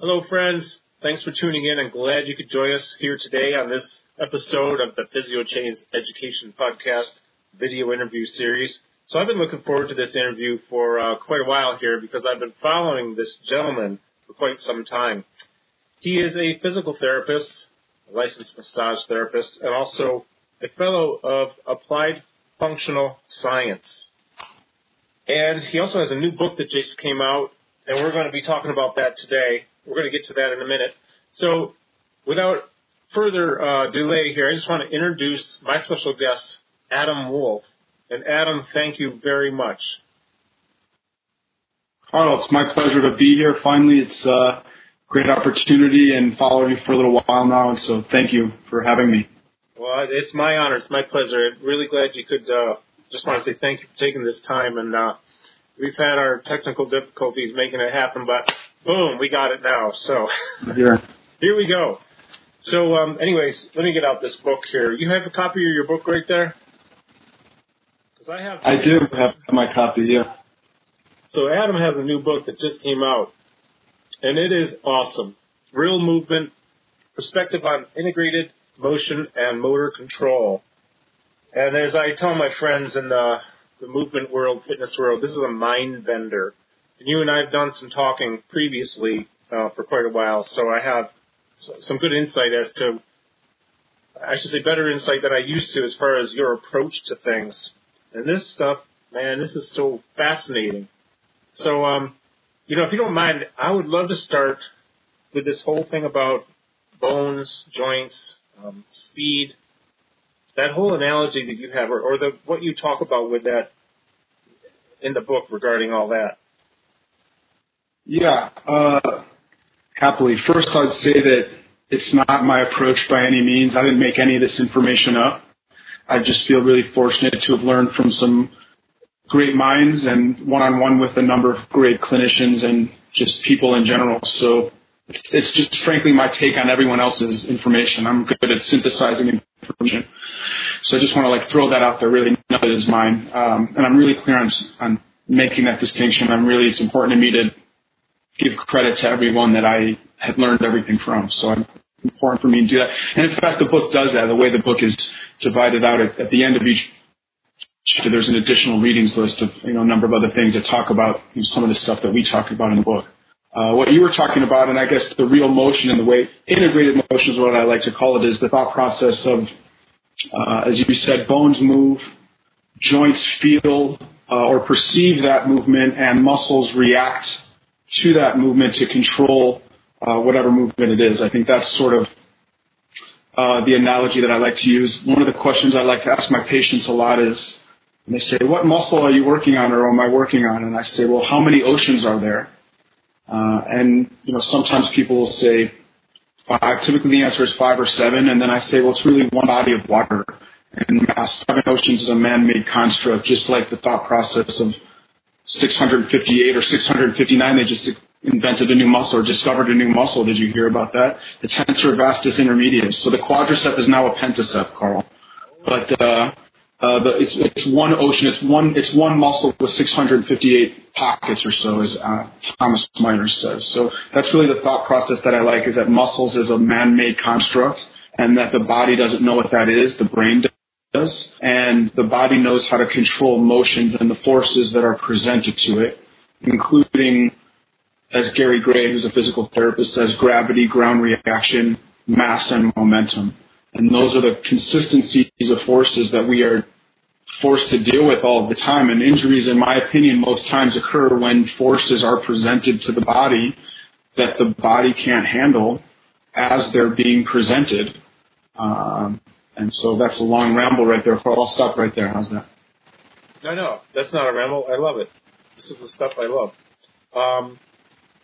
Hello, friends. Thanks for tuning in and glad you could join us here today on this episode of the Physio Chains Education Podcast video interview series. So I've been looking forward to this interview for uh, quite a while here because I've been following this gentleman for quite some time. He is a physical therapist, a licensed massage therapist, and also a fellow of Applied Functional Science. And he also has a new book that just came out, and we're going to be talking about that today. We're going to get to that in a minute. So, without further uh, delay here, I just want to introduce my special guest, Adam Wolf. And Adam, thank you very much. Carl, it's my pleasure to be here. Finally, it's a great opportunity and followed you for a little while now, and so thank you for having me. Well, it's my honor. It's my pleasure. I'm really glad you could. Uh, just want to say thank you for taking this time. And uh, we've had our technical difficulties making it happen, but boom, we got it now. So here, here we go. So, um, anyways, let me get out this book here. You have a copy of your book right there? Because I have. I do have my copy. Yeah. So Adam has a new book that just came out, and it is awesome. Real movement, perspective on integrated motion and motor control. And as I tell my friends in the, the movement world, fitness world, this is a mind bender. And you and I have done some talking previously uh, for quite a while, so I have some good insight as to, I should say better insight than I used to as far as your approach to things. And this stuff, man, this is so fascinating. So, um, you know, if you don't mind, I would love to start with this whole thing about bones, joints, um, speed, that whole analogy that you have, or, or the what you talk about with that in the book regarding all that. Yeah, uh, happily. First, I'd say that it's not my approach by any means. I didn't make any of this information up. I just feel really fortunate to have learned from some great minds and one-on-one with a number of great clinicians and just people in general. So it's, it's just frankly my take on everyone else's information. I'm good at synthesizing information. So I just want to like throw that out there. Really, none of it is mine. Um, and I'm really clear on, on making that distinction. I'm really, it's important to me to give credit to everyone that I had learned everything from. So it's important for me to do that. And in fact, the book does that. The way the book is divided out at, at the end of each chapter, there's an additional readings list of, you know, a number of other things that talk about you know, some of the stuff that we talked about in the book. Uh, what you were talking about, and I guess the real motion and the way integrated motion is what I like to call it, is the thought process of, uh, as you said, bones move, joints feel uh, or perceive that movement, and muscles react to that movement to control uh, whatever movement it is. I think that's sort of uh, the analogy that I like to use. One of the questions I like to ask my patients a lot is, they say, "What muscle are you working on, or am I working on?" And I say, "Well, how many oceans are there?" Uh, and, you know, sometimes people will say five. Typically the answer is five or seven. And then I say, well, it's really one body of water. And mass seven oceans is a man-made construct, just like the thought process of 658 or 659. They just invented a new muscle or discovered a new muscle. Did you hear about that? The tensor vastus intermedius. So the quadricep is now a pentacep, Carl. But, uh, uh, the, it's, it's one ocean. It's one. It's one muscle with 658 pockets or so, as uh, Thomas Myers says. So that's really the thought process that I like: is that muscles is a man-made construct, and that the body doesn't know what that is. The brain does, and the body knows how to control motions and the forces that are presented to it, including, as Gary Gray, who's a physical therapist, says, gravity, ground reaction, mass, and momentum. And those are the consistencies of forces that we are forced to deal with all the time. And injuries, in my opinion, most times occur when forces are presented to the body that the body can't handle as they're being presented. Um, and so that's a long ramble right there. I'll stop right there. How's that? No, no, that's not a ramble. I love it. This is the stuff I love. Um,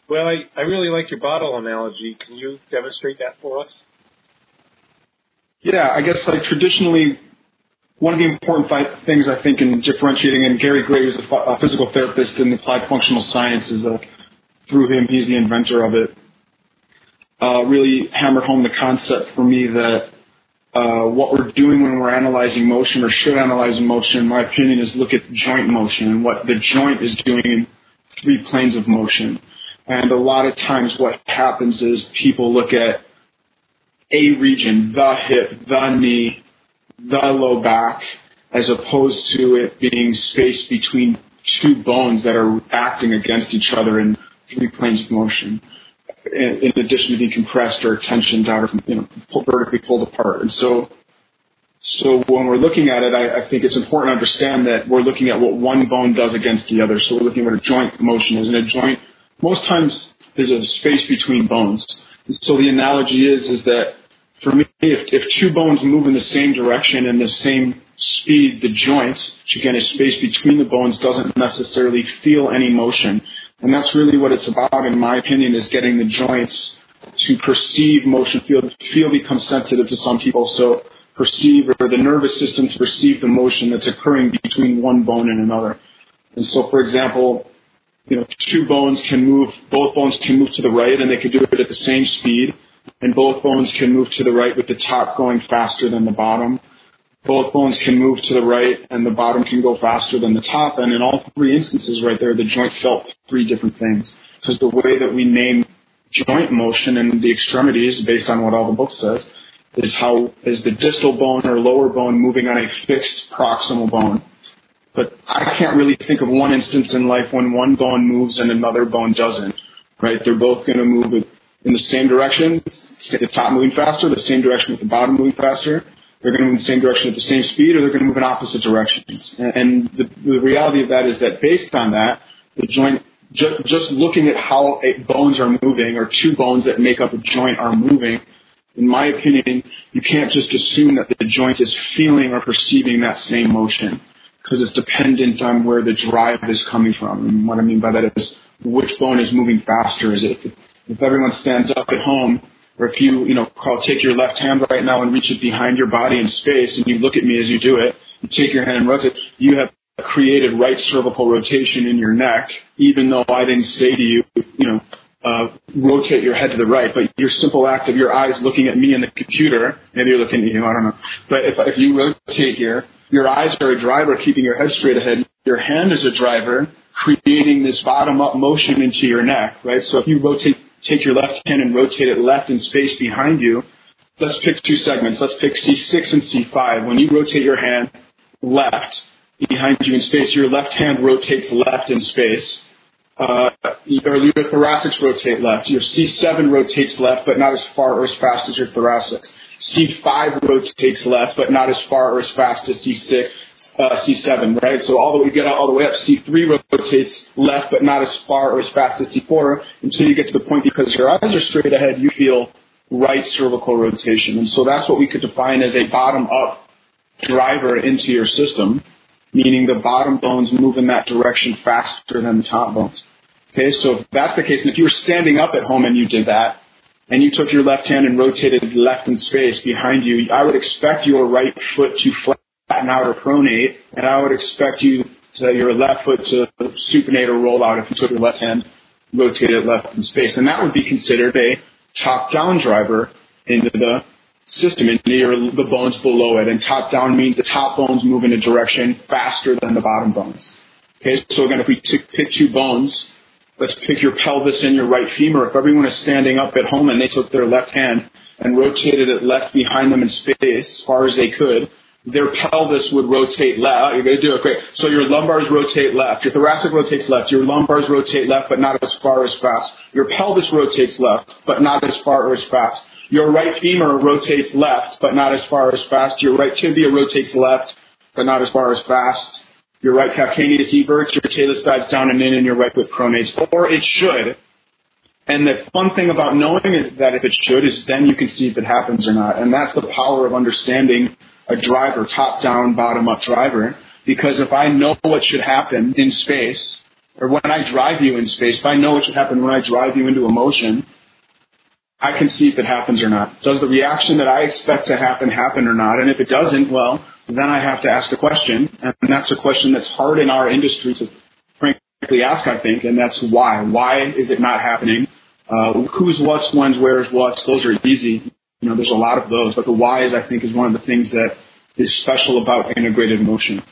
well, I, I really like your bottle analogy. Can you demonstrate that for us? Yeah, I guess like traditionally, one of the important th- things I think in differentiating, and Gary Gray is a, a physical therapist in applied functional sciences. Uh, through him, he's the inventor of it. Uh, really hammered home the concept for me that uh, what we're doing when we're analyzing motion or should analyze motion, in my opinion, is look at joint motion and what the joint is doing in three planes of motion. And a lot of times what happens is people look at a region, the hip, the knee, the low back, as opposed to it being space between two bones that are acting against each other in three planes of motion, in, addition to being compressed or tensioned out or you know, vertically pulled apart. And so, so when we're looking at it, I, I think it's important to understand that we're looking at what one bone does against the other. So we're looking at what a joint motion is, and a joint most times is a space between bones. And so the analogy is is that for me, if, if two bones move in the same direction and the same speed, the joint, which again is space between the bones, doesn't necessarily feel any motion. And that's really what it's about, in my opinion, is getting the joints to perceive motion. Feel, feel becomes sensitive to some people, so perceive, or the nervous system to perceive the motion that's occurring between one bone and another. And so, for example, you know, two bones can move, both bones can move to the right, and they can do it at the same speed and both bones can move to the right with the top going faster than the bottom. Both bones can move to the right and the bottom can go faster than the top. And in all three instances right there, the joint felt three different things. Because the way that we name joint motion and the extremities, based on what all the book says, is how is the distal bone or lower bone moving on a fixed proximal bone. But I can't really think of one instance in life when one bone moves and another bone doesn't. Right? They're both going to move in the same direction, the top moving faster, the same direction with the bottom moving faster. They're going to move in the same direction at the same speed, or they're going to move in opposite directions. And the, the reality of that is that based on that, the joint, ju- just looking at how bones are moving, or two bones that make up a joint are moving, in my opinion, you can't just assume that the joint is feeling or perceiving that same motion because it's dependent on where the drive is coming from. And what I mean by that is which bone is moving faster. Is it if everyone stands up at home, or if you, you know, call, take your left hand right now and reach it behind your body in space, and you look at me as you do it, you take your hand and rotate, you have created right cervical rotation in your neck, even though I didn't say to you, you know, uh, rotate your head to the right, but your simple act of your eyes looking at me in the computer, maybe you're looking at you, I don't know, but if, if you rotate here, your eyes are a driver keeping your head straight ahead, your hand is a driver creating this bottom up motion into your neck, right? So if you rotate take your left hand and rotate it left in space behind you. Let's pick two segments. Let's pick C6 and C5. When you rotate your hand left behind you in space, your left hand rotates left in space. Uh, or your thoracics rotate left. Your C7 rotates left, but not as far or as fast as your thoracics. C5 rotates left, but not as far or as fast as C6, uh, C7, right? So all the way, you get all the way up. C3 rotates left, but not as far or as fast as C4 until you get to the point because your eyes are straight ahead, you feel right cervical rotation. And so that's what we could define as a bottom up driver into your system, meaning the bottom bones move in that direction faster than the top bones. Okay, so if that's the case, and if you were standing up at home and you did that, and you took your left hand and rotated left in space behind you, I would expect your right foot to flatten out or pronate, and I would expect you to your left foot to supinate or roll out if you took your left hand, rotated it left in space. And that would be considered a top-down driver into the system, into your, the bones below it. And top-down means the top bones move in a direction faster than the bottom bones. Okay, so again, if we took, pick two bones, Let's pick your pelvis and your right femur. If everyone is standing up at home and they took their left hand and rotated it left behind them in space as far as they could, their pelvis would rotate left. Oh, you're going to do it great. So your lumbars rotate left. Your thoracic rotates left. Your lumbars rotate left, but not as far as fast. Your pelvis rotates left, but not as far as fast. Your right femur rotates left, but not as far as fast. Your right tibia rotates left, but not as far as fast. Your right calcaneus everts, your talus dives down and in, and your right foot pronates, or it should. And the fun thing about knowing that if it should is then you can see if it happens or not. And that's the power of understanding a driver, top down, bottom up driver. Because if I know what should happen in space, or when I drive you in space, if I know what should happen when I drive you into a motion, I can see if it happens or not. Does the reaction that I expect to happen happen or not? And if it doesn't, well, then I have to ask a question, and that's a question that's hard in our industry to frankly ask, I think, and that's why. Why is it not happening? Uh, who's what's, when's, where's what's, those are easy. You know, there's a lot of those, but the why is, I think, is one of the things that is special about integrated motion.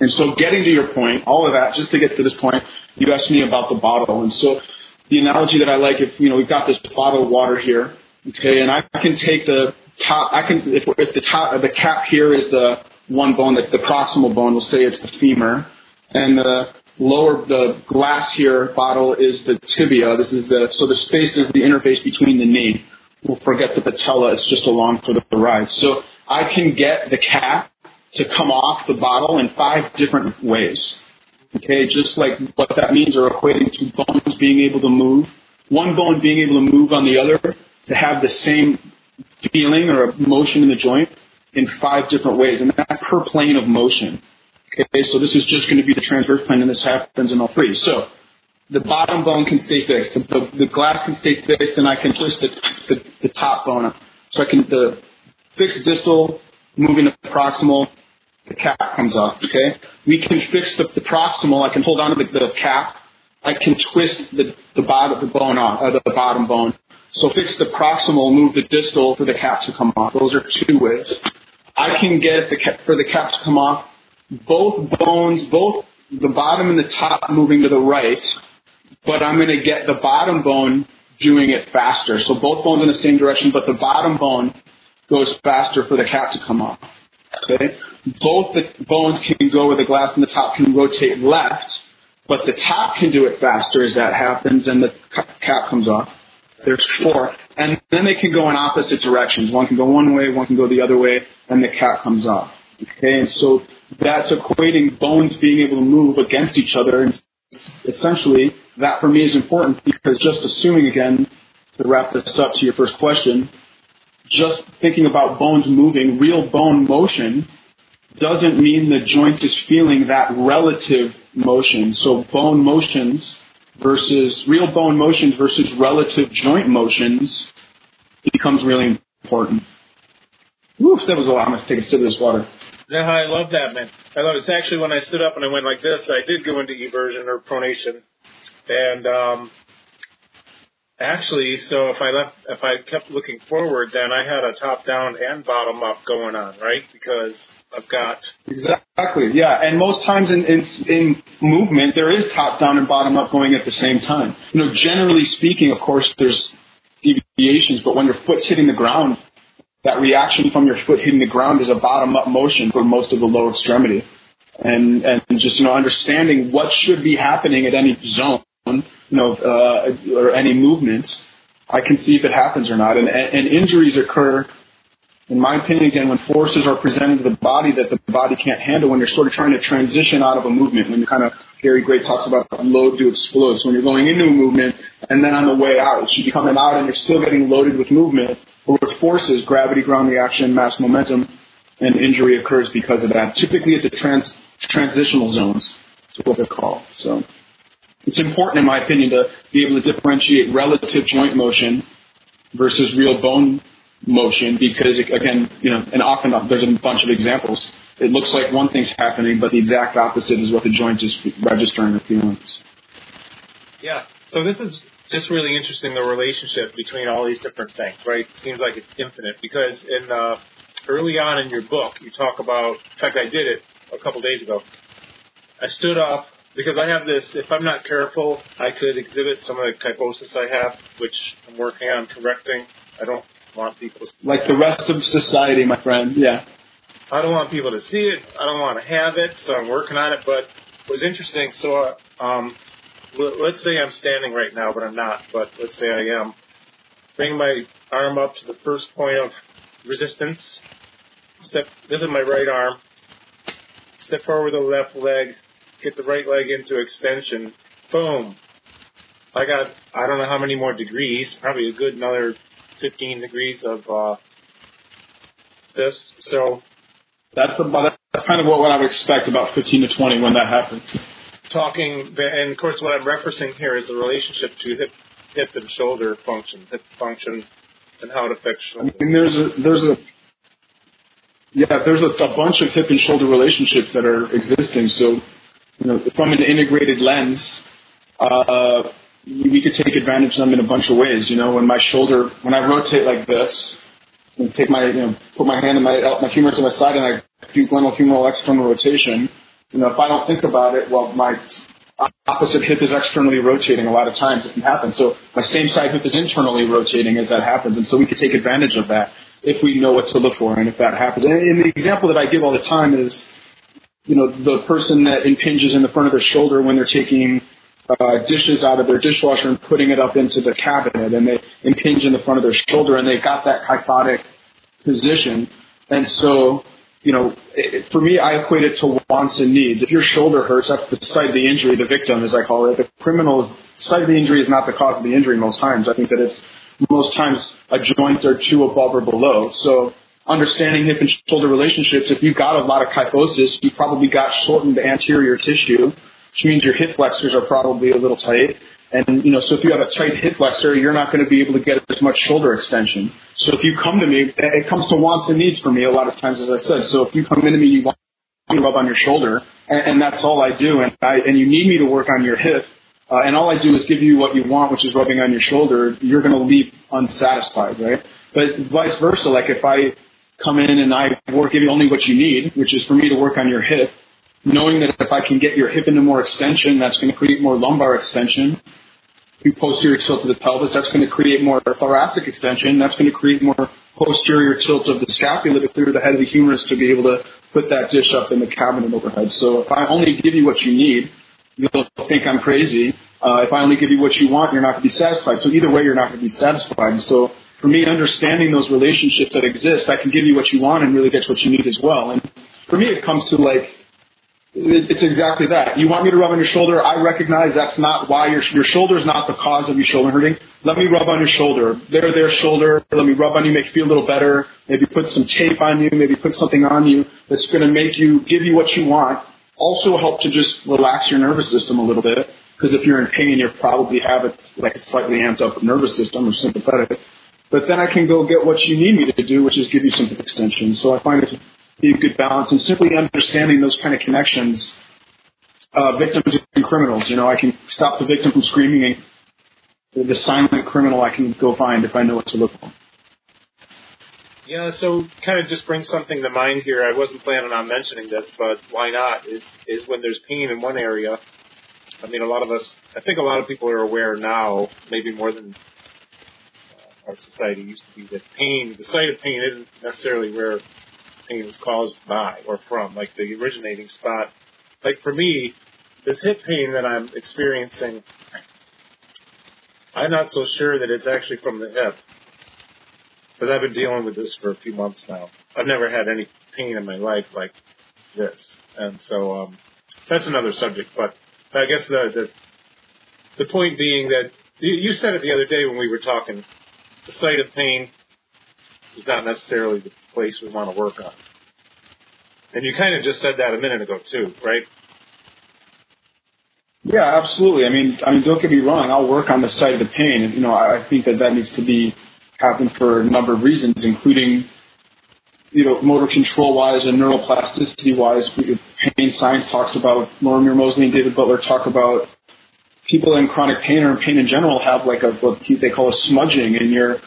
And so getting to your point, all of that, just to get to this point, you asked me about the bottle. And so the analogy that I like, if you know, we've got this bottle of water here, okay, and I can take the top, I can, if, if the top, the cap here is the one bone, the, the proximal bone, we'll say it's the femur, and the lower, the glass here bottle is the tibia. This is the, so the space is the interface between the knee. We'll forget the patella, it's just along for the ride. So I can get the cap to come off the bottle in five different ways. Okay, just like what that means are equating to bones being able to move. One bone being able to move on the other to have the same feeling or motion in the joint in five different ways, and that's per plane of motion. Okay, so this is just going to be the transverse plane, and this happens in all three. So the bottom bone can stay fixed, the, the, the glass can stay fixed, and I can twist the, the, the top bone. So I can the fixed distal moving to proximal, the cap comes off. Okay, we can fix the, the proximal. I can hold on to the, the cap. I can twist the the bottom the bone off, uh, the bottom bone. So fix the proximal, move the distal for the cap to come off. Those are two ways. I can get the cap, for the cap to come off. Both bones, both the bottom and the top moving to the right, but I'm going to get the bottom bone doing it faster. So both bones in the same direction, but the bottom bone goes faster for the cap to come off. Okay? Both the bones can go where the glass and the top can rotate left, but the top can do it faster as that happens and the cap comes off. There's four. And then they can go in opposite directions. One can go one way, one can go the other way, and the cap comes off. Okay, and so that's equating bones being able to move against each other. And essentially, that for me is important because just assuming again, to wrap this up to your first question, just thinking about bones moving, real bone motion, doesn't mean the joint is feeling that relative motion. So bone motions versus real bone motions versus relative joint motions becomes really important. Oof, that was a lot. I'm going to take a sip of this water. No, I love that, man. I love it. It's actually when I stood up and I went like this, I did go into eversion or pronation. And um, Actually, so if I left, if I kept looking forward, then I had a top down and bottom up going on, right? Because I've got exactly, yeah. And most times in in, in movement, there is top down and bottom up going at the same time. You know, generally speaking, of course, there's deviations, but when your foot's hitting the ground, that reaction from your foot hitting the ground is a bottom up motion for most of the lower extremity. And and just you know understanding what should be happening at any zone you know, uh, or any movements, I can see if it happens or not. And, and injuries occur, in my opinion, again, when forces are presented to the body that the body can't handle when you're sort of trying to transition out of a movement. When you kind of, Gary Gray talks about load to explode. So when you're going into a movement and then on the way out, it should be coming out and you're still getting loaded with movement or with forces, gravity, ground reaction, mass momentum, and injury occurs because of that. Typically at the trans, transitional zones. That's what they're called. So. It's important, in my opinion, to be able to differentiate relative joint motion versus real bone motion because, again, you know, and often there's a bunch of examples. It looks like one thing's happening, but the exact opposite is what the joint is registering or feeling. Yeah. So this is just really interesting, the relationship between all these different things, right? It seems like it's infinite because in uh, early on in your book, you talk about, in fact, I did it a couple days ago. I stood up because I have this, if I'm not careful, I could exhibit some of the kyphosis I have, which I'm working on correcting. I don't want people to see Like the rest of society, my friend, yeah. I don't want people to see it. I don't want to have it, so I'm working on it. But it was interesting. So, um, let's say I'm standing right now, but I'm not. But let's say I am. Bring my arm up to the first point of resistance. Step. This is my right arm. Step forward the left leg get the right leg into extension, boom. I got, I don't know how many more degrees, probably a good another 15 degrees of, uh, this. So. That's about, that's kind of what, what I would expect about 15 to 20 when that happens. Talking, and of course what I'm referencing here is the relationship to hip, hip and shoulder function, hip function, and how it affects shoulder. I mean, there's a, there's a, yeah, there's a, a bunch of hip and shoulder relationships that are existing. So you know, from an integrated lens, uh, we could take advantage of them in a bunch of ways. You know, when my shoulder, when I rotate like this, and take my, you know, put my hand in my, my femur to my side and I do glenohumeral external rotation, you know, if I don't think about it, well, my opposite hip is externally rotating a lot of times it can happen. So my same side hip is internally rotating as that happens. And so we could take advantage of that if we know what to look for and if that happens. And the example that I give all the time is, you know, the person that impinges in the front of their shoulder when they're taking uh, dishes out of their dishwasher and putting it up into the cabinet and they impinge in the front of their shoulder and they got that kyphotic position. And so you know, it, for me, I equate it to wants and needs. If your shoulder hurts, that's the site of the injury, the victim, as I call it. The criminal's site of the injury is not the cause of the injury most times. I think that it's most times a joint or two above or below. So understanding hip and shoulder relationships, if you've got a lot of kyphosis, you probably got shortened anterior tissue, which means your hip flexors are probably a little tight. And, you know, so if you have a tight hip flexor, you're not going to be able to get as much shoulder extension. So if you come to me, it comes to wants and needs for me a lot of times, as I said. So if you come into me, you want me to rub on your shoulder, and, and that's all I do, and I, and you need me to work on your hip, uh, and all I do is give you what you want, which is rubbing on your shoulder, you're going to leave unsatisfied, right? But vice versa, like if I come in and I work, give you only what you need, which is for me to work on your hip, knowing that if I can get your hip into more extension, that's going to create more lumbar extension. You posterior tilt of the pelvis, that's going to create more thoracic extension. That's going to create more posterior tilt of the scapula to clear the head of the humerus to be able to put that dish up in the cabinet overhead. So if I only give you what you need, you'll think I'm crazy. Uh, if I only give you what you want, you're not going to be satisfied. So either way, you're not going to be satisfied. So for me, understanding those relationships that exist, I can give you what you want and really get what you need as well. And for me, it comes to like it's exactly that. You want me to rub on your shoulder? I recognize that's not why your your shoulder is not the cause of your shoulder hurting. Let me rub on your shoulder. They're their shoulder. Let me rub on you, make you feel a little better. Maybe put some tape on you. Maybe put something on you that's going to make you give you what you want. Also help to just relax your nervous system a little bit. Because if you're in pain, you probably have it like a slightly amped up nervous system or sympathetic. But then I can go get what you need me to do, which is give you some extension. So I find it a good balance and simply understanding those kind of connections, uh, victims and criminals. You know, I can stop the victim from screaming and the silent criminal I can go find if I know what to look for. Yeah, so kind of just bring something to mind here. I wasn't planning on mentioning this, but why not? Is is when there's pain in one area. I mean, a lot of us, I think a lot of people are aware now, maybe more than uh, our society used to be, that pain, the site of pain isn't necessarily where pain is caused by or from, like the originating spot. Like for me, this hip pain that I'm experiencing, I'm not so sure that it's actually from the hip. Because I've been dealing with this for a few months now. I've never had any pain in my life like this. And so, um, that's another subject, but I guess the, the, the point being that you said it the other day when we were talking, the site of pain is not necessarily the place we want to work on. And you kind of just said that a minute ago too, right? Yeah, absolutely. I mean, I mean, don't get me wrong. I'll work on the side of the pain, you know, I think that that needs to be happen for a number of reasons, including you know, motor control wise and neuroplasticity wise. Pain science talks about Lorimer Moseley and David Butler talk about people in chronic pain or in pain in general have like a what they call a smudging in your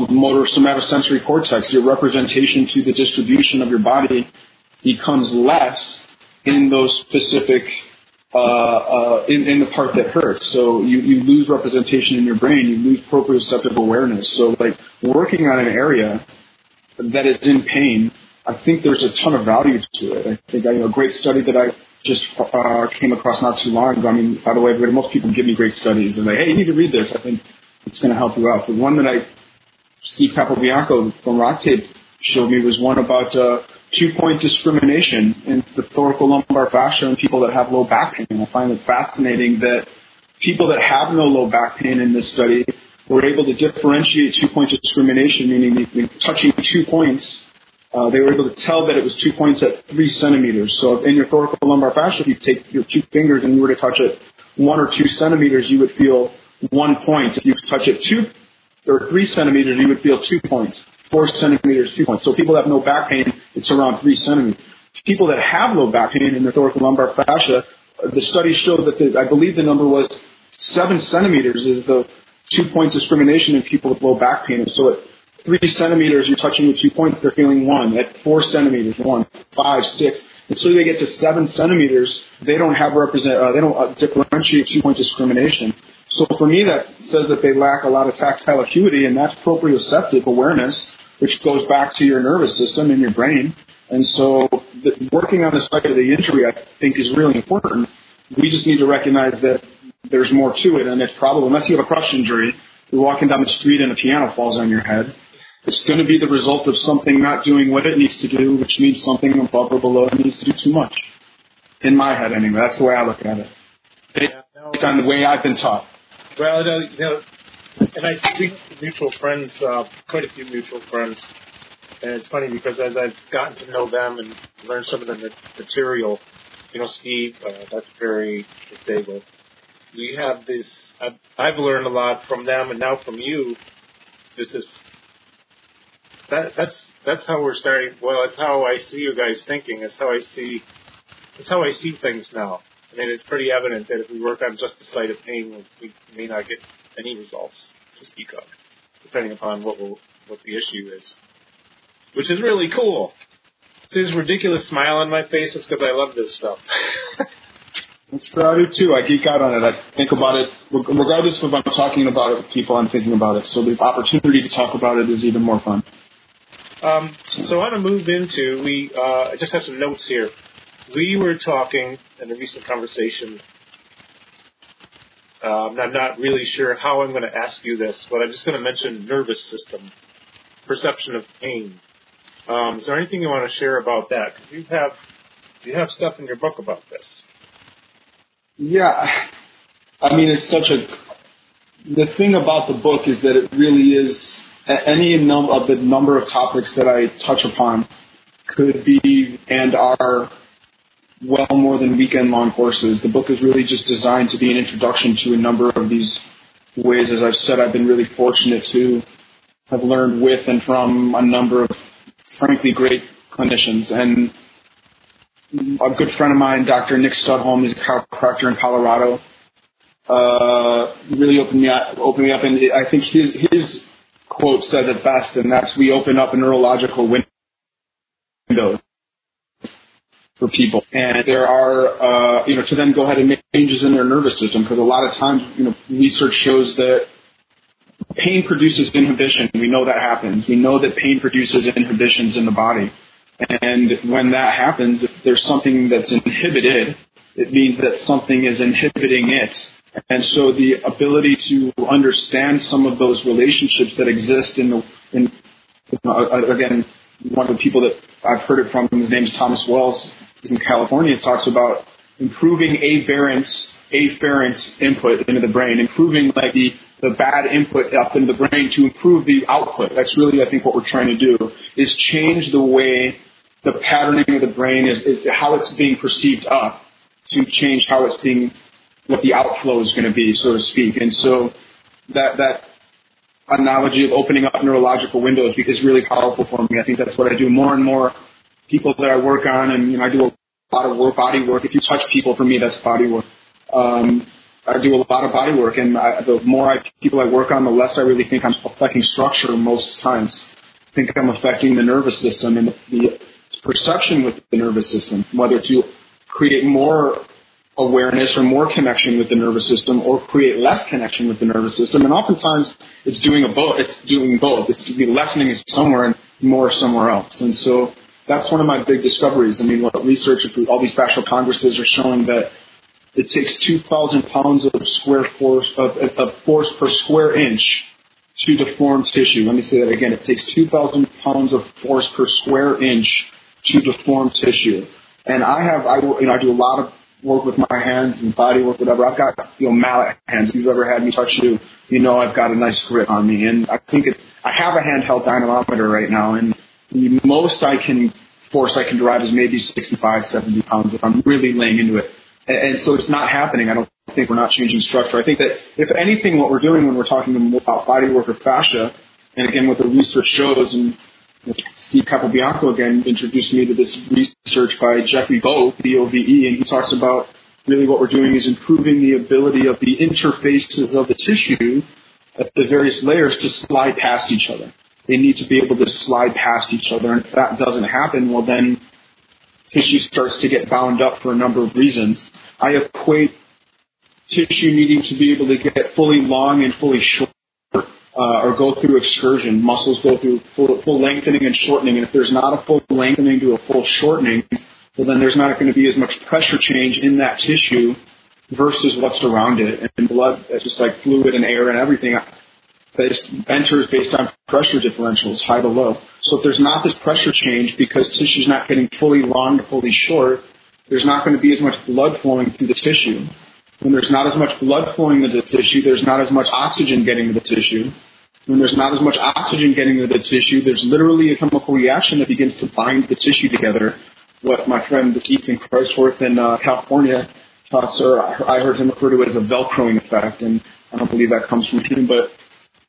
motor somatosensory cortex, your representation to the distribution of your body becomes less in those specific uh, uh, in, in the part that hurts. So you, you lose representation in your brain, you lose proprioceptive awareness. So like working on an area that is in pain, I think there's a ton of value to it. I think I, you know, a great study that I just uh, came across not too long ago. I mean, by the way, most people give me great studies and they, hey, you need to read this. I think it's going to help you out. The one that I Steve Capobianco from Rock Tape showed me was one about uh, two-point discrimination in the thoracolumbar fascia in people that have low back pain. And I find it fascinating that people that have no low back pain in this study were able to differentiate two-point discrimination, meaning touching two points, uh, they were able to tell that it was two points at three centimeters. So in your thoracolumbar fascia, if you take your two fingers and you were to touch it one or two centimeters, you would feel one point. If you touch it two or three centimeters, you would feel two points. Four centimeters, two points. So people that have no back pain, it's around three centimeters. People that have low back pain in their thoracolumbar fascia, the studies show that the, I believe the number was seven centimeters is the two point discrimination in people with low back pain. So at three centimeters, you're touching with two points, they're feeling one. At four centimeters, one, five, six. And so they get to seven centimeters, they don't have represent, uh, they don't uh, differentiate two point discrimination. So for me, that says that they lack a lot of tactile acuity, and that's proprioceptive awareness, which goes back to your nervous system and your brain. And so the, working on the site of the injury, I think, is really important. We just need to recognize that there's more to it, and it's probably, unless you have a crush injury, you're walking down the street and a piano falls on your head, it's going to be the result of something not doing what it needs to do, which means something above or below it needs to do too much. In my head, anyway. That's the way I look at it. Kind of the way I've been taught. Well, you know, and I speak to mutual friends, uh, quite a few mutual friends, and it's funny because as I've gotten to know them and learned some of the material, you know, Steve, uh, Dr. Perry, Daigle, we have this. I've, I've learned a lot from them, and now from you. This is that, that's that's how we're starting. Well, it's how I see you guys thinking. It's how I see. It's how I see things now. I mean, it's pretty evident that if we work on just the site of pain, we may not get any results to speak of, depending upon what will, what the issue is. Which is really cool. See this ridiculous smile on my face? It's because I love this stuff. I do too. I geek out on it. I think about it, regardless of if I'm talking about it with people, I'm thinking about it. So the opportunity to talk about it is even more fun. Um, so I want to move into, we, uh, I just have some notes here. We were talking in a recent conversation. Um, I'm not really sure how I'm going to ask you this, but I'm just going to mention nervous system, perception of pain. Um, is there anything you want to share about that? Because you have you have stuff in your book about this. Yeah, I mean, it's such a. The thing about the book is that it really is any of the number of topics that I touch upon could be and are well more than weekend long courses. The book is really just designed to be an introduction to a number of these ways. As I've said, I've been really fortunate to have learned with and from a number of frankly great clinicians. And a good friend of mine, Dr. Nick Studholm, he's a chiropractor in Colorado, uh, really opened me up, opened me up. And I think his, his quote says it best, and that's we open up a neurological window for people. And there are, uh, you know, to then go ahead and make changes in their nervous system, because a lot of times, you know, research shows that pain produces inhibition. We know that happens. We know that pain produces inhibitions in the body. And when that happens, if there's something that's inhibited, it means that something is inhibiting it. And so the ability to understand some of those relationships that exist in the, in, again, one of the people that I've heard it from, his name's Thomas Wells, in California, talks about improving afferents, afferents input into the brain, improving like the, the bad input up into the brain to improve the output. That's really, I think, what we're trying to do, is change the way the patterning of the brain is, is how it's being perceived up to change how it's being what the outflow is going to be, so to speak. And so that that analogy of opening up neurological windows is really powerful for me. I think that's what I do more and more. People that I work on, and you know, I do a lot of work, body work. If you touch people, for me, that's body work. Um, I do a lot of body work, and I, the more I, people I work on, the less I really think I'm affecting structure most times. I think I'm affecting the nervous system and the, the perception with the nervous system, whether to create more awareness or more connection with the nervous system or create less connection with the nervous system. And oftentimes it's doing a both. It's doing both. It's be lessening somewhere and more somewhere else. And so that's one of my big discoveries. I mean, what research, all these fascial congresses are showing that it takes 2,000 pounds of square force, of, of force per square inch to deform tissue. Let me say that again. It takes 2,000 pounds of force per square inch to deform tissue. And I have, I, you know, I do a lot of work with my hands and body work, whatever. I've got, you know, mallet hands. If you've ever had me touch you, you know I've got a nice grip on me. And I think it, I have a handheld dynamometer right now and the most I can force I can derive is maybe 65, 70 pounds if I'm really laying into it. And, so it's not happening. I don't think we're not changing structure. I think that if anything, what we're doing when we're talking about body work or fascia, and again, what the research shows, and Steve Capobianco again introduced me to this research by Geoffrey Bove, B-O-V-E, and he talks about really what we're doing is improving the ability of the interfaces of the tissue at the various layers to slide past each other. They need to be able to slide past each other, and if that doesn't happen, well then tissue starts to get bound up for a number of reasons. I equate tissue needing to be able to get fully long and fully short, uh, or go through excursion. Muscles go through full, full lengthening and shortening, and if there's not a full lengthening to a full shortening, well then there's not going to be as much pressure change in that tissue versus what's around it. And blood, just like fluid and air and everything, enters based on pressure differentials, high to low. So if there's not this pressure change because tissue's not getting fully long to fully short, there's not going to be as much blood flowing through the tissue. When there's not as much blood flowing to the tissue, there's not as much oxygen getting to the tissue. When there's not as much oxygen getting to the tissue, there's literally a chemical reaction that begins to bind the tissue together. What my friend Ethan Christworth in uh, California talks, or I heard him refer to it as a Velcroing effect, and I don't believe that comes from him, but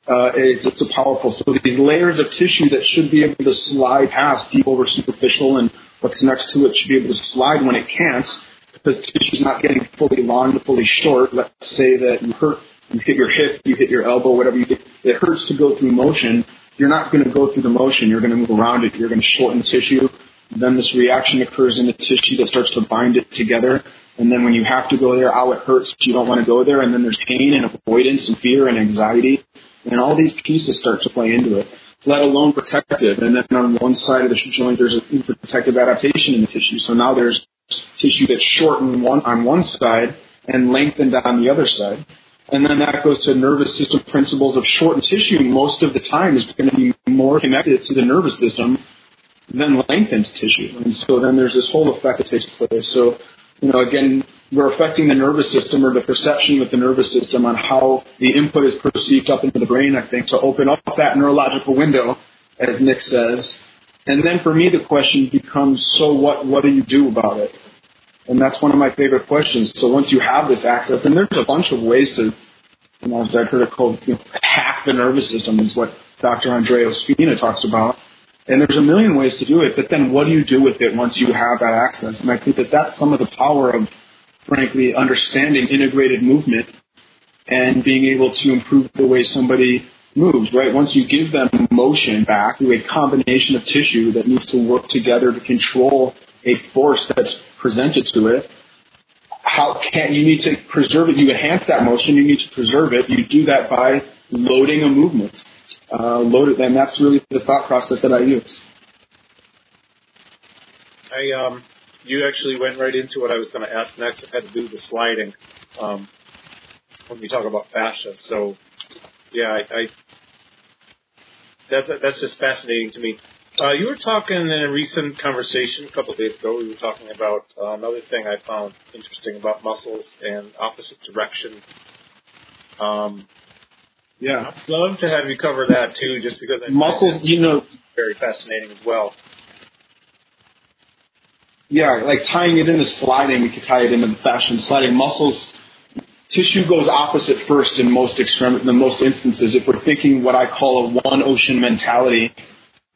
uh, it's, it's a powerful. So these layers of tissue that should be able to slide past deep over superficial and what's next to it should be able to slide when it can't because tissue's not getting fully long to fully short. Let's say that you hurt, you hit your hip, you hit your elbow, whatever you get, it hurts to go through motion. You're not going to go through the motion. You're going to move around it. You're going to shorten the tissue. Then this reaction occurs in the tissue that starts to bind it together. And then when you have to go there, ow, it hurts. You don't want to go there. And then there's pain and avoidance and fear and anxiety. And all these pieces start to play into it, let alone protective. And then on one side of the joint, there's a protective adaptation in the tissue. So now there's tissue that's shortened one, on one side and lengthened on the other side. And then that goes to nervous system principles of shortened tissue most of the time is going to be more connected to the nervous system than lengthened tissue. And so then there's this whole effect that takes place. So, you know, again, we're affecting the nervous system or the perception of the nervous system on how the input is perceived up into the brain, I think, to open up that neurological window, as Nick says. And then for me, the question becomes, so what, what do you do about it? And that's one of my favorite questions. So once you have this access, and there's a bunch of ways to, you know, as I've heard it called, you know, hack the nervous system is what Dr. Andreo Spina talks about. And there's a million ways to do it, but then what do you do with it once you have that access? And I think that that's some of the power of frankly, understanding integrated movement and being able to improve the way somebody moves, right? Once you give them motion back through a combination of tissue that needs to work together to control a force that's presented to it, how can you need to preserve it? You enhance that motion. You need to preserve it. You do that by loading a movement. Uh, load it, and that's really the thought process that I use. I um, you actually went right into what I was going to ask next. It had to do with the sliding um, when we talk about fascia. So, yeah, I, I that, that's just fascinating to me. Uh, you were talking in a recent conversation a couple of days ago. We were talking about uh, another thing I found interesting about muscles and opposite direction. Um, yeah, I'd love to have you cover that too, just because I muscles, you know, very fascinating as well yeah, like tying it into sliding, we could tie it into the fascia sliding. Muscles, tissue goes opposite first in most extreme, in most instances. If we're thinking what I call a one ocean mentality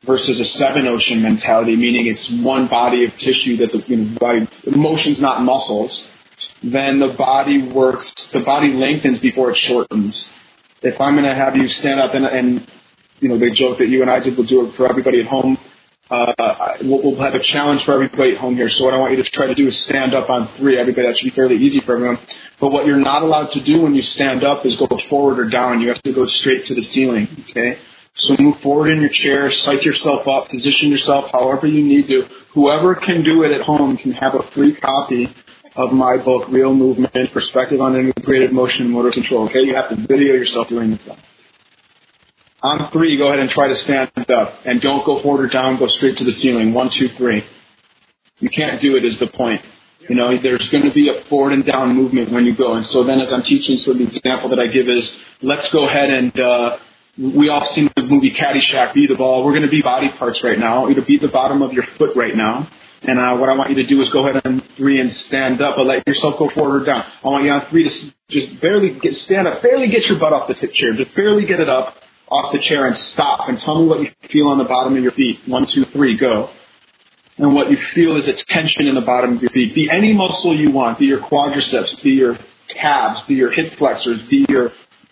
versus a seven ocean mentality, meaning it's one body of tissue that the you know, body, motion's not muscles, then the body works, the body lengthens before it shortens. If I'm going to have you stand up and, and you know, they joke that you and I did, we'll do it for everybody at home uh, we'll, we'll, have a challenge for everybody at home here. So what I want you to try to do is stand up on three. Everybody, that should be fairly easy for everyone. But what you're not allowed to do when you stand up is go forward or down. You have to go straight to the ceiling. Okay. So move forward in your chair, psych yourself up, position yourself however you need to. Whoever can do it at home can have a free copy of my book, Real Movement, Perspective on Integrated Motion and Motor Control. Okay. You have to video yourself doing this. On three, go ahead and try to stand up. And don't go forward or down, go straight to the ceiling. One, two, three. You can't do it is the point. You know, there's going to be a forward and down movement when you go. And so then as I'm teaching, so the example that I give is, let's go ahead and, uh, we all seen the movie Caddyshack, be the ball. We're going to be body parts right now. You're beat the bottom of your foot right now. And uh, what I want you to do is go ahead on three and stand up, but let yourself go forward or down. I want you on three to just barely get stand up, barely get your butt off the chair, just barely get it up, off the chair and stop and tell me what you feel on the bottom of your feet. One, two, three, go. And what you feel is a tension in the bottom of your feet. Be any muscle you want. Be your quadriceps, be your calves, be your hip flexors, be your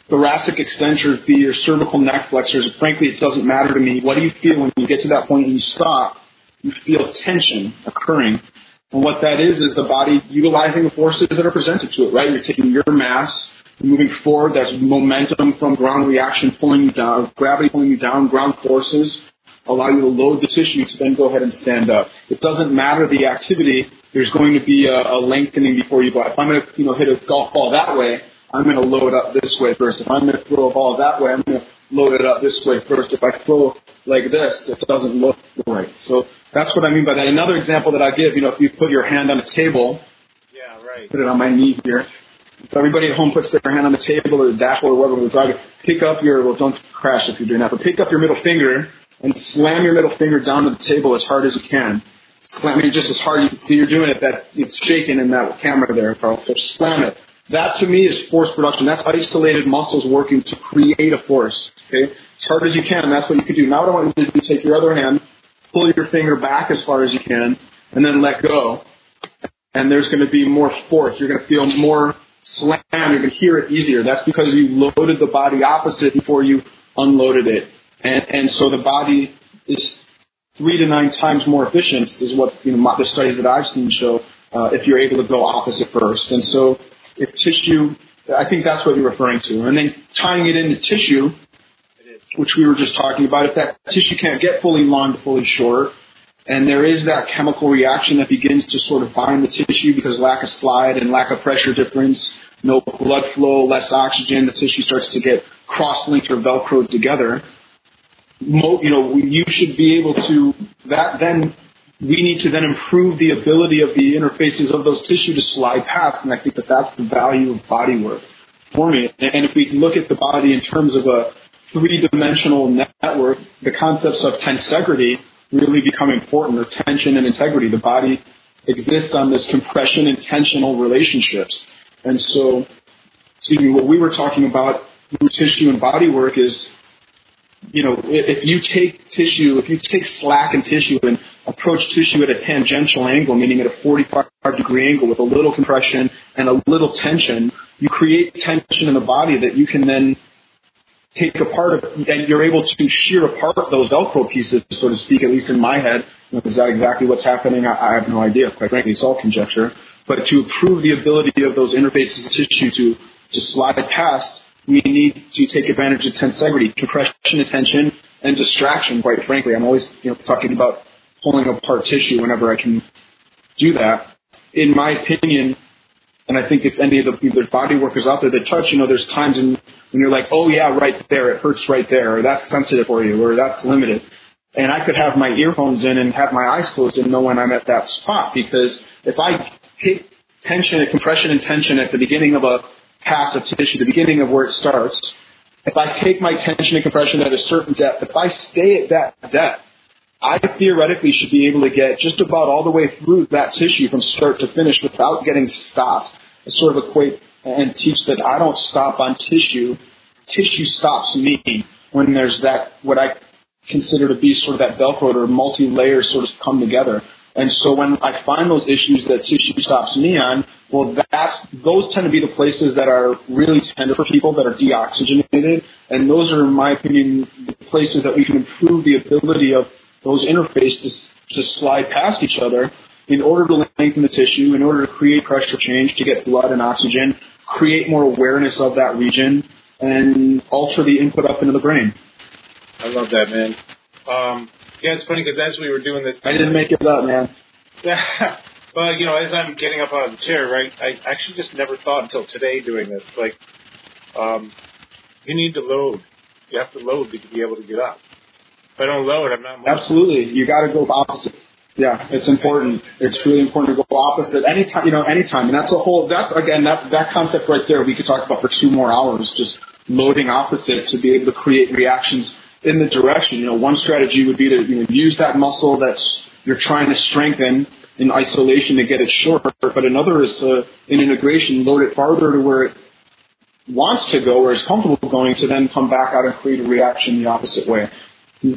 thoracic extensors, be your cervical neck flexors. Frankly, it doesn't matter to me. What do you feel when you get to that point and you stop? You feel tension occurring. And what that is, is the body utilizing the forces that are presented to it, right? You're taking your mass, moving forward, that's momentum from ground reaction pulling you down, gravity pulling you down, ground forces allow you to load the tissue to then go ahead and stand up. It doesn't matter the activity, there's going to be a, a lengthening before you go. If I'm going to, you know, hit a golf ball that way, I'm going to load up this way first. If I'm going to throw a ball that way, I'm going to load it up this way first. If I throw like this, it doesn't look right. So that's what I mean by that. Another example that I give, you know, if you put your hand on a table, yeah, right. Put it on my knee here. If everybody at home puts their hand on the table or the dashboard or whatever we're driving, pick up your, well, don't crash if you're doing that, but pick up your middle finger and slam your middle finger down to the table as hard as you can. Slam it just as hard you can see you're doing it. That it's shaking in that camera there, Carl. So slam it. That to me is force production. That's isolated muscles working to create a force. Okay, as hard as you can. That's what you can do. Now what I want you to do is take your other hand, pull your finger back as far as you can, and then let go. And there's going to be more force. You're going to feel more slam. Going to hear it easier. That's because you loaded the body opposite before you unloaded it. And, and so the body is three to nine times more efficient is what you know, the studies that I've seen show uh, if you're able to go opposite first. And so if tissue, I think that's what you're referring to. And then tying it into tissue, which we were just talking about, if that tissue can't get fully long to fully short, and there is that chemical reaction that begins to sort of bind the tissue because lack of slide and lack of pressure difference, no blood flow, less oxygen, the tissue starts to get cross-linked or velcroed together you know, you should be able to, that then, we need to then improve the ability of the interfaces of those tissue to slide past, and I think that that's the value of body work for me. And if we look at the body in terms of a three-dimensional network, the concepts of tensegrity really become important, or tension and integrity. The body exists on this compression and tensional relationships. And so, excuse me, what we were talking about tissue and body work is you know, if you take tissue, if you take slack and tissue and approach tissue at a tangential angle, meaning at a 45 degree angle with a little compression and a little tension, you create tension in the body that you can then take apart and you're able to shear apart those Velcro pieces, so to speak, at least in my head. Is that exactly what's happening? I, I have no idea, quite frankly. It's all conjecture. But to improve the ability of those interfaces of tissue to, to slide past, we need to take advantage of tensegrity, compression, attention, and distraction, quite frankly. I'm always, you know, talking about pulling apart tissue whenever I can do that. In my opinion, and I think if any of the body workers out there that touch, you know, there's times in, when you're like, oh yeah, right there, it hurts right there, or that's sensitive for you, or that's limited. And I could have my earphones in and have my eyes closed and know when I'm at that spot because if I take tension and compression and tension at the beginning of a pass of tissue, the beginning of where it starts, if I take my tension and compression at a certain depth, if I stay at that depth, I theoretically should be able to get just about all the way through that tissue from start to finish without getting stopped. I sort of equate and teach that I don't stop on tissue. Tissue stops me when there's that, what I consider to be sort of that Velcro or multi-layer sort of come together. And so when I find those issues that tissue stops me on, well, that's, those tend to be the places that are really tender for people that are deoxygenated. And those are, in my opinion, the places that we can improve the ability of those interfaces to slide past each other in order to lengthen the tissue, in order to create pressure change, to get blood and oxygen, create more awareness of that region, and alter the input up into the brain. I love that, man. Um, yeah, it's funny because as we were doing this, I didn't make it up, man. Yeah. well, you know, as I'm getting up out of the chair, right, I actually just never thought until today doing this. Like, um, you need to load. You have to load to be able to get up. If I don't load, I'm not. Moving. Absolutely, you got to go opposite. Yeah, it's important. It's really important to go opposite anytime. You know, anytime, and that's a whole. That's again that that concept right there. We could talk about for two more hours. Just loading opposite to be able to create reactions in the direction. You know, one strategy would be to you know, use that muscle that's you're trying to strengthen in isolation to get it short, but another is to, in integration, load it farther to where it wants to go, where it's comfortable going, to then come back out and create a reaction the opposite way.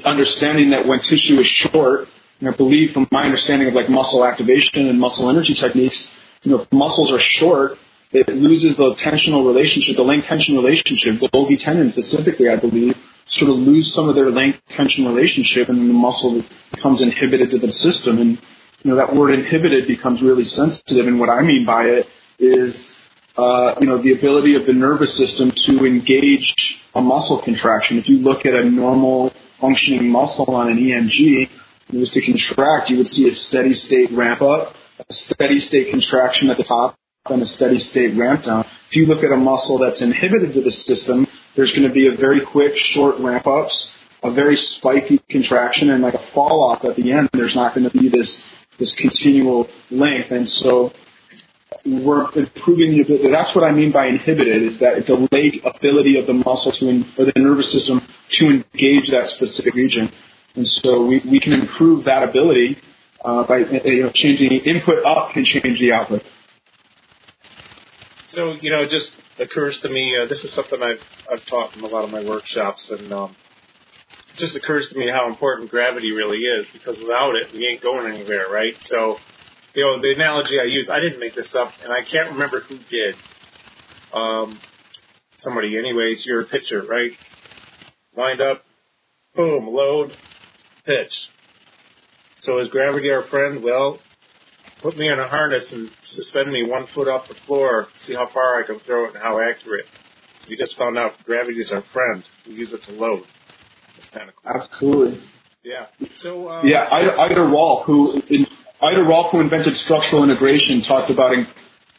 Understanding that when tissue is short, and I believe from my understanding of like muscle activation and muscle energy techniques, you know, if muscles are short, it loses the tensional relationship, the length tension relationship. The Golgi tendon specifically, I believe, sort of lose some of their length tension relationship and the muscle becomes inhibited to the system. And you know, that word inhibited becomes really sensitive. And what I mean by it is, uh, you know, the ability of the nervous system to engage a muscle contraction. If you look at a normal functioning muscle on an EMG, was to contract, you would see a steady state ramp up, a steady state contraction at the top, and a steady state ramp down. If you look at a muscle that's inhibited to the system, there's going to be a very quick, short ramp ups, a very spiky contraction, and like a fall off at the end. There's not going to be this this continual length, and so we're improving the ability. That's what I mean by inhibited, is that delayed ability of the muscle to, or the nervous system to engage that specific region. And so we, we can improve that ability uh, by you know, changing the input up can change the output. So you know, it just occurs to me. Uh, this is something I've I've taught in a lot of my workshops, and um, it just occurs to me how important gravity really is. Because without it, we ain't going anywhere, right? So, you know, the analogy I use, I didn't make this up, and I can't remember who did. Um, somebody, anyways, you're a pitcher, right? Wind up, boom, load, pitch. So is gravity our friend? Well, put me in a harness and suspend me one foot off the floor, see how far I can throw it and how accurate. We just found out gravity is our friend. We use it to load. That's kind of cool. Absolutely. Yeah. So. Um, yeah, Ida, Ida Rolf, who in, Ida Rolf, who invented structural integration, talked about in,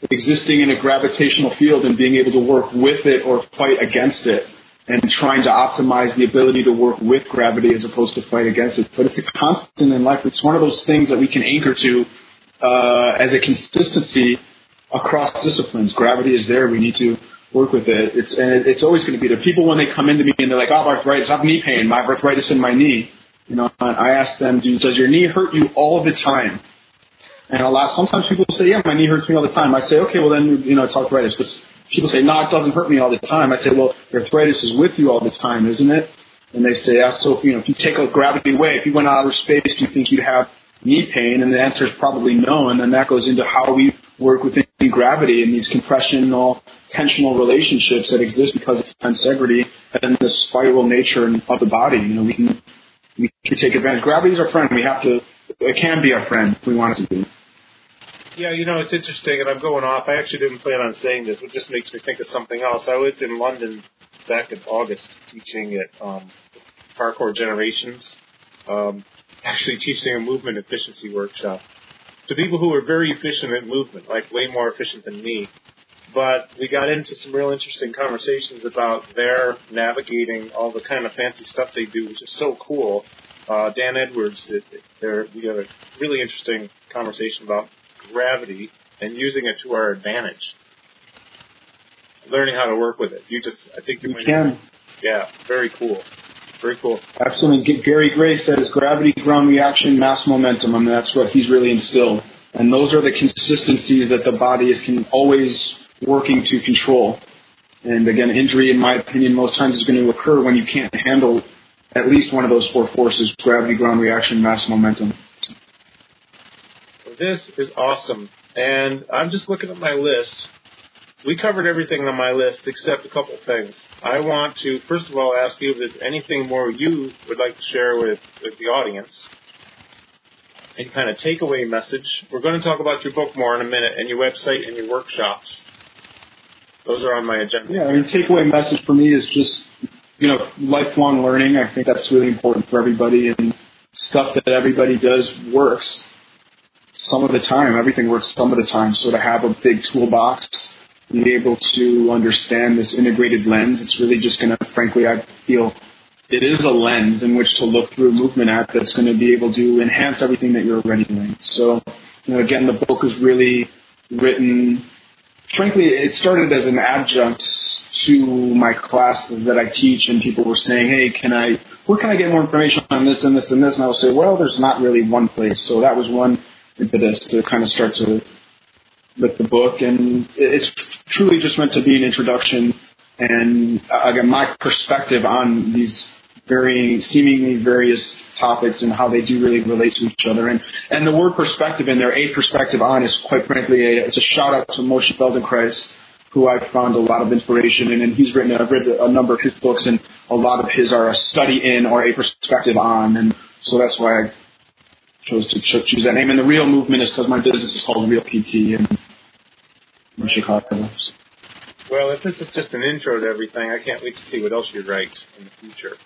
existing in a gravitational field and being able to work with it or fight against it and trying to optimize the ability to work with gravity as opposed to fight against it. But it's a constant in life. It's one of those things that we can anchor to uh, as a consistency across disciplines. Gravity is there. We need to work with it. It's and it's always going to be there. People when they come into me and they're like, "Oh, arthritis. I have knee pain. My arthritis in my knee." You know, I ask them, "Does your knee hurt you all the time?" And a lot. Sometimes people say, "Yeah, my knee hurts me all the time." I say, "Okay, well then, you know, it's arthritis." But people say, no, it doesn't hurt me all the time. I say, well, arthritis is with you all the time, isn't it? And they say, yeah, so you know, if you take a gravity away, if you went out of space, do you think you'd have knee pain? And the answer is probably no. And then that goes into how we work within gravity and these compressional, tensional relationships that exist because of tensegrity and the spiral nature of the body. You know, we can, we can take advantage. Gravity is our friend. We have to, it can be our friend if we want it to be. Yeah, you know, it's interesting, and I'm going off. I actually didn't plan on saying this, but just makes me think of something else. I was in London back in August teaching at um, Parkour Generations, um, actually teaching a movement efficiency workshop to people who are very efficient at movement, like way more efficient than me. But we got into some real interesting conversations about their navigating all the kind of fancy stuff they do, which is so cool. Uh, Dan Edwards, it, it, we had a really interesting conversation about gravity and using it to our advantage. Learning how to work with it. You just, I think you we can. Yeah, very cool. Very cool. Absolutely. Gary Gray says gravity, ground reaction, mass momentum. I mean, that's what he's really instilled. And those are the consistencies that the body is can always working to control. And again, injury, in my opinion, most times is going to occur when you can't handle at least one of those four forces, gravity, ground reaction, mass momentum. This is awesome. And I'm just looking at my list. We covered everything on my list except a couple things. I want to, first of all, ask you if there's anything more you would like to share with, with the audience. Any kind of takeaway message. We're going to talk about your book more in a minute and your website and your workshops. Those are on my agenda. Yeah, I mean, takeaway message for me is just, you know, lifelong learning. I think that's really important for everybody and stuff that everybody does works some of the time. Everything works some of the time. So to have a big toolbox, be able to understand this integrated lens, it's really just going to, frankly, I feel it is a lens in which to look through movement at that's going to be able to enhance everything that you're already doing. So, you know, again, the book is really written. Frankly, it started as an adjunct to my classes that I teach, and people were saying, "Hey, can I? Where can I get more information on this and this and this?" And I would say, "Well, there's not really one place." So that was one impetus to kind of start to with the book, and it's truly just meant to be an introduction and uh, again my perspective on these varying, seemingly various topics and how they do really relate to each other. And and the word perspective in there, a perspective on, is quite frankly a, it's a shout out to Moshe Feldenkrais, who I've found a lot of inspiration in, and he's written. I've read a number of his books, and a lot of his are a study in or a perspective on, and so that's why I chose to choose that name. And the real movement is because my business is called Real PT in, in Chicago. Well, if this is just an intro to everything, I can't wait to see what else you write in the future.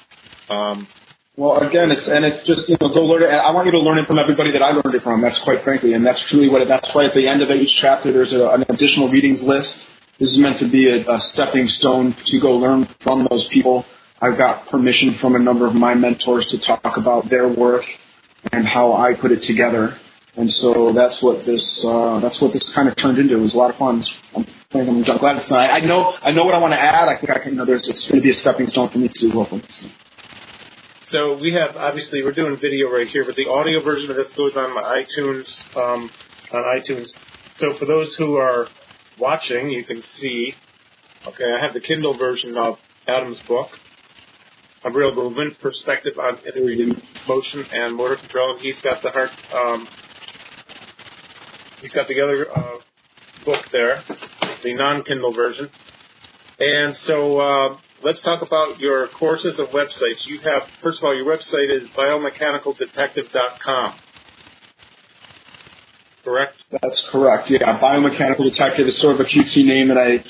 Um, well, again, it's and it's just you know go learn it. I want you to learn it from everybody that I learned it from. That's quite frankly, and that's truly what. It, that's why at the end of each chapter there's a, an additional readings list. This is meant to be a, a stepping stone to go learn from those people. I've got permission from a number of my mentors to talk about their work and how I put it together. And so that's what this uh, that's what this kind of turned into. It was a lot of fun. I'm, I'm glad it's not. I know I know what I want to add. I think I can. You know, there's it's going to be a stepping stone for me too. Hopefully. So. We have obviously we're doing video right here, but the audio version of this goes on my iTunes um, on iTunes. So for those who are watching, you can see. Okay, I have the Kindle version of Adam's book, A Real Movement: Perspective on Integrated Motion and Motor Control. He's got the heart. Um, he's got the other uh, book there, the non-Kindle version. And so uh, let's talk about your courses and websites. You have, first of all, your website is biomechanicaldetective.com. Correct? That's correct. Yeah, biomechanical detective is sort of a cutesy name that I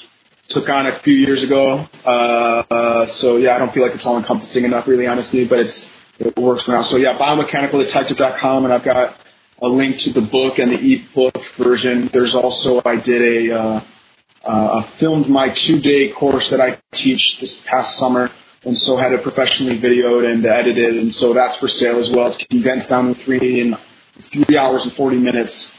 took on a few years ago. Uh, so yeah, I don't feel like it's all encompassing enough, really, honestly, but it's it works now. So yeah, biomechanicaldetective.com, and I've got a link to the book and the e-book version. There's also I did a uh, uh, I filmed my two-day course that I teach this past summer, and so had it professionally videoed and edited, and so that's for sale as well. It's condensed down to three and three hours and forty minutes.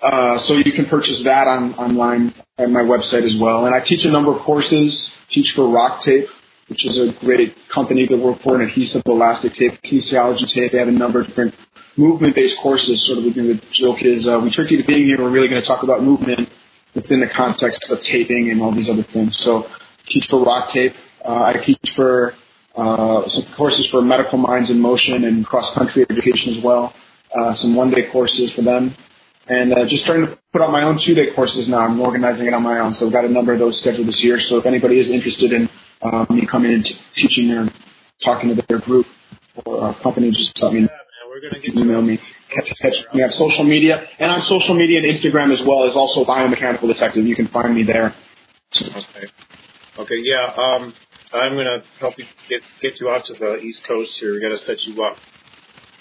Uh, so you can purchase that on online at my website as well. And I teach a number of courses. Teach for RockTape, which is a great company to work for, an adhesive elastic tape, kinesiology tape. They have a number of different movement-based courses. Sort of the joke is uh, we tricked you to being here. We're really going to talk about movement within the context of taping and all these other things. So teach for RockTape. Uh, I teach for uh, some courses for medical minds in motion and cross country education as well. Uh, some one day courses for them. And uh, just trying to put out my own two day courses now. I'm organizing it on my own. So I've got a number of those scheduled this year. So if anybody is interested in uh, me coming and t- teaching or talking to their group or company, just let me know we're going to get email me. Catch, catch me on social media and on social media and Instagram as well as also biomechanical detective. You can find me there. Okay. Okay. Yeah. Um, I'm going to help you get get you out to the East Coast here. We got to set you up.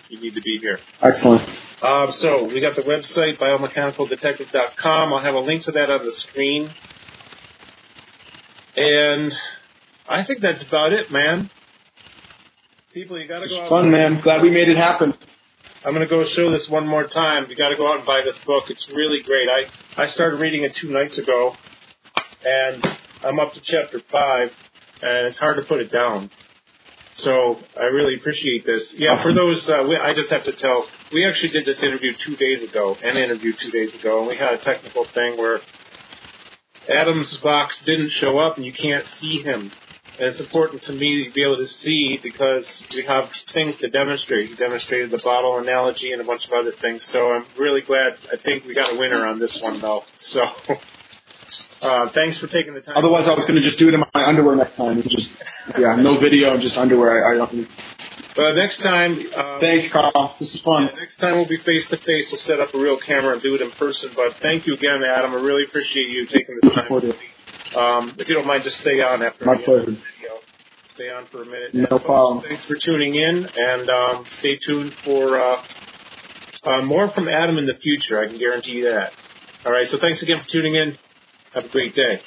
You need to be here. Excellent. Um, so we got the website biomechanicaldetective.com. I'll have a link to that on the screen. And I think that's about it, man. People, you got to go out. Fun, man. Glad we made it happen. I'm going to go show this one more time. You got to go out and buy this book. It's really great. I I started reading it two nights ago, and I'm up to chapter five, and it's hard to put it down. So I really appreciate this. Yeah, awesome. for those, uh, we, I just have to tell. We actually did this interview two days ago, an interview two days ago, and we had a technical thing where Adam's box didn't show up, and you can't see him and it's important to me to be able to see because we have things to demonstrate. You demonstrated the bottle analogy and a bunch of other things. So I'm really glad. I think we got a winner on this one though. So uh, thanks for taking the time. Otherwise, I was going to just do it in my underwear next time. Just yeah, no video, just underwear. I, I don't. But next time. Um, Thanks, Carl. This is fun. Yeah, next time we'll be face to face. We'll set up a real camera and do it in person. But thank you again, Adam. I really appreciate you taking this time. Um, if you don't mind, just stay on after My pleasure. Stay on for a minute. No and, problem. Thanks for tuning in, and um, stay tuned for uh, uh, more from Adam in the future. I can guarantee you that. All right. So thanks again for tuning in. Have a great day.